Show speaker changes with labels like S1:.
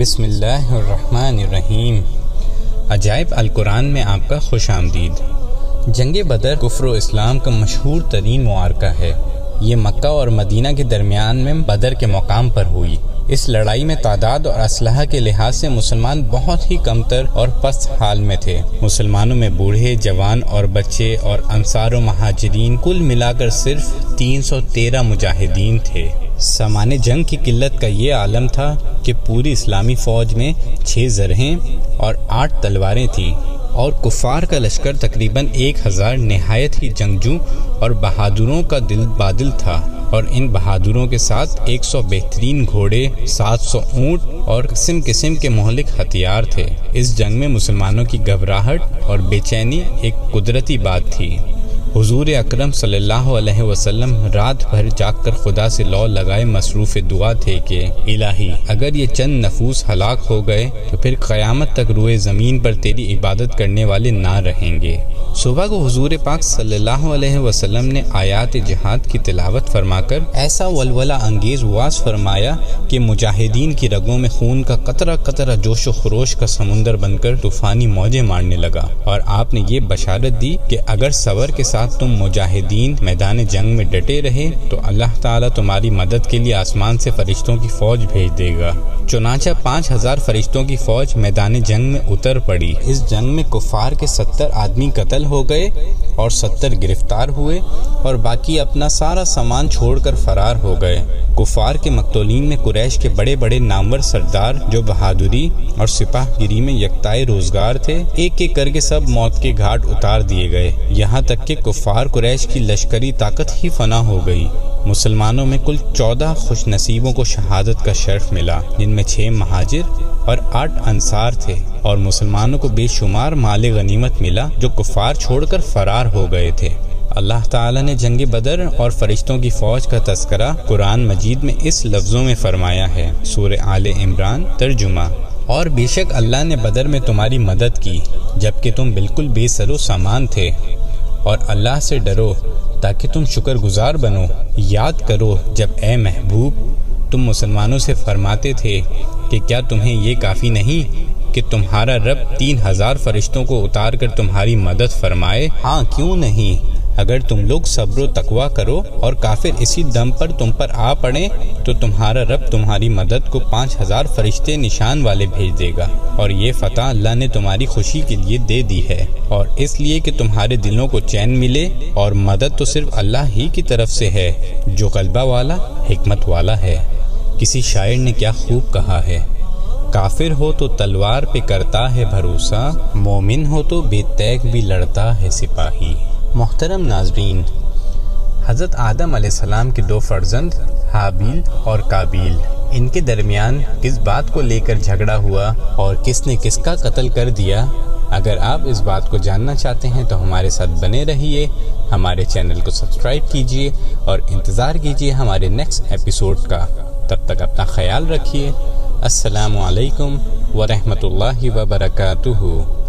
S1: بسم اللہ الرحمن الرحیم۔ عجائب القرآن میں آپ کا خوش آمدید۔ جنگ بدر کفر و اسلام کا مشہور ترین معارکہ ہے۔ یہ مکہ اور مدینہ کے درمیان میں بدر کے مقام پر ہوئی۔ اس لڑائی میں تعداد اور اسلحہ کے لحاظ سے مسلمان بہت ہی کم تر اور پست حال میں تھے۔ مسلمانوں میں بوڑھے، جوان اور بچے اور انصار و مہاجرین کل ملا کر صرف تین سو تیرہ مجاہدین تھے۔ سامان جنگ کی قلت کا یہ عالم تھا کہ پوری اسلامی فوج میں چھ زرہیں اور آٹھ تلواریں تھیں اور کفار کا لشکر تقریباً ایک ہزار نہایت ہی جنگجو اور بہادروں کا دل بادل تھا اور ان بہادروں کے ساتھ ایک سو بہترین گھوڑے، سات سو اونٹ اور قسم قسم کے مہلک ہتھیار تھے۔ اس جنگ میں مسلمانوں کی گھبراہٹ اور بے چینی ایک قدرتی بات تھی۔ حضور اکرم صلی اللہ علیہ وسلم رات بھر جاگ کر خدا سے لو لگائے مصروف دعا تھے کہ، الہی، اگر یہ چند نفوس ہلاک ہو گئے تو پھر قیامت تک روئے زمین پر تیری عبادت کرنے والے نہ رہیں گے۔ صبح کو حضور پاک صلی اللہ علیہ وسلم نے آیات جہاد کی تلاوت فرما کر ایسا ولولہ انگیز واس فرمایا کہ مجاہدین کی رگوں میں خون کا قطرہ قطرہ جوش و خروش کا سمندر بن کر طوفانی موجیں مارنے لگا اور آپ نے یہ بشارت دی کہ اگر صبر کے ساتھ تم مجاہدین میدان جنگ میں ڈٹے رہے تو اللہ تعالیٰ تمہاری مدد کے لیے آسمان سے فرشتوں کی فوج بھیج دے گا۔ چنانچہ پانچ ہزار فرشتوں کی فوج میدان جنگ میں اتر پڑی۔ اس جنگ میں کفار کے ستر آدمی قتل ہو گئے اور ستر گرفتار ہوئے اور باقی اپنا سارا سامان چھوڑ کر فرار ہو گئے۔ کفار کے مقتولین میں قریش کے بڑے بڑے نامور سردار جو بہادری اور سپاہ گیری میں یکتائے روزگار تھے، ایک ایک کر کے سب موت کے گھاٹ اتار دیے گئے۔ یہاں تک کہ کفار قریش کی لشکری طاقت ہی فنا ہو گئی۔ مسلمانوں میں کل چودہ خوش نصیبوں کو شہادت کا شرف ملا، جن میں چھ مہاجر اور آٹھ انصار تھے۔ اور مسلمانوں کو بے شمار مال غنیمت ملا، جو کفار چھوڑ کر فرار ہو گئے تھے۔ اللہ تعالیٰ نے جنگ بدر اور فرشتوں کی فوج کا تذکرہ قرآن مجید میں اس لفظوں میں فرمایا ہے۔ سور آل عمران ترجمہ۔ اور بے شک اللہ نے بدر میں تمہاری مدد کی، جبکہ تم بالکل بے سر و سامان تھے۔ اور اللہ سے ڈرو تاکہ تم شکر گزار بنو۔ یاد کرو، جب اے محبوب، تم مسلمانوں سے فرماتے تھے کہ کیا تمہیں یہ کافی نہیں کہ تمہارا رب تین ہزار فرشتوں کو اتار کر تمہاری مدد فرمائے؟ ہاں کیوں نہیں؟ اگر تم لوگ صبر و تقوا کرو اور کافر اسی دم پر تم پر آ پڑے، تو تمہارا رب تمہاری مدد کو پانچ ہزار فرشتے نشان والے بھیج دے گا۔ اور یہ فتح اللہ نے تمہاری خوشی کے لیے دے دی ہے۔ اور اس لیے کہ تمہارے دلوں کو چین ملے، اور مدد تو صرف اللہ ہی کی طرف سے ہے، جو غلبہ والا، حکمت والا ہے۔ کسی شاعر نے کیا خوب کہا ہے، کافر ہو تو تلوار پہ کرتا ہے بھروسہ، مومن ہو تو بے تیگ بھی لڑتا ہے سپاہی۔ محترم ناظرین، حضرت آدم علیہ السلام کے دو فرزند، حابیل اور کابیل ان کے درمیان کس بات کو لے کر جھگڑا ہوا اور کس نے کس کا قتل کر دیا؟ اگر آپ اس بات کو جاننا چاہتے ہیں تو ہمارے ساتھ بنے رہیے، ہمارے چینل کو سبسکرائب کیجیے اور انتظار کیجیے ہمارے نیکسٹ ایپیسوڈ کا۔ تب تک اپنا خیال رکھیے۔ السلام علیکم ورحمۃ اللہ وبرکاتہ۔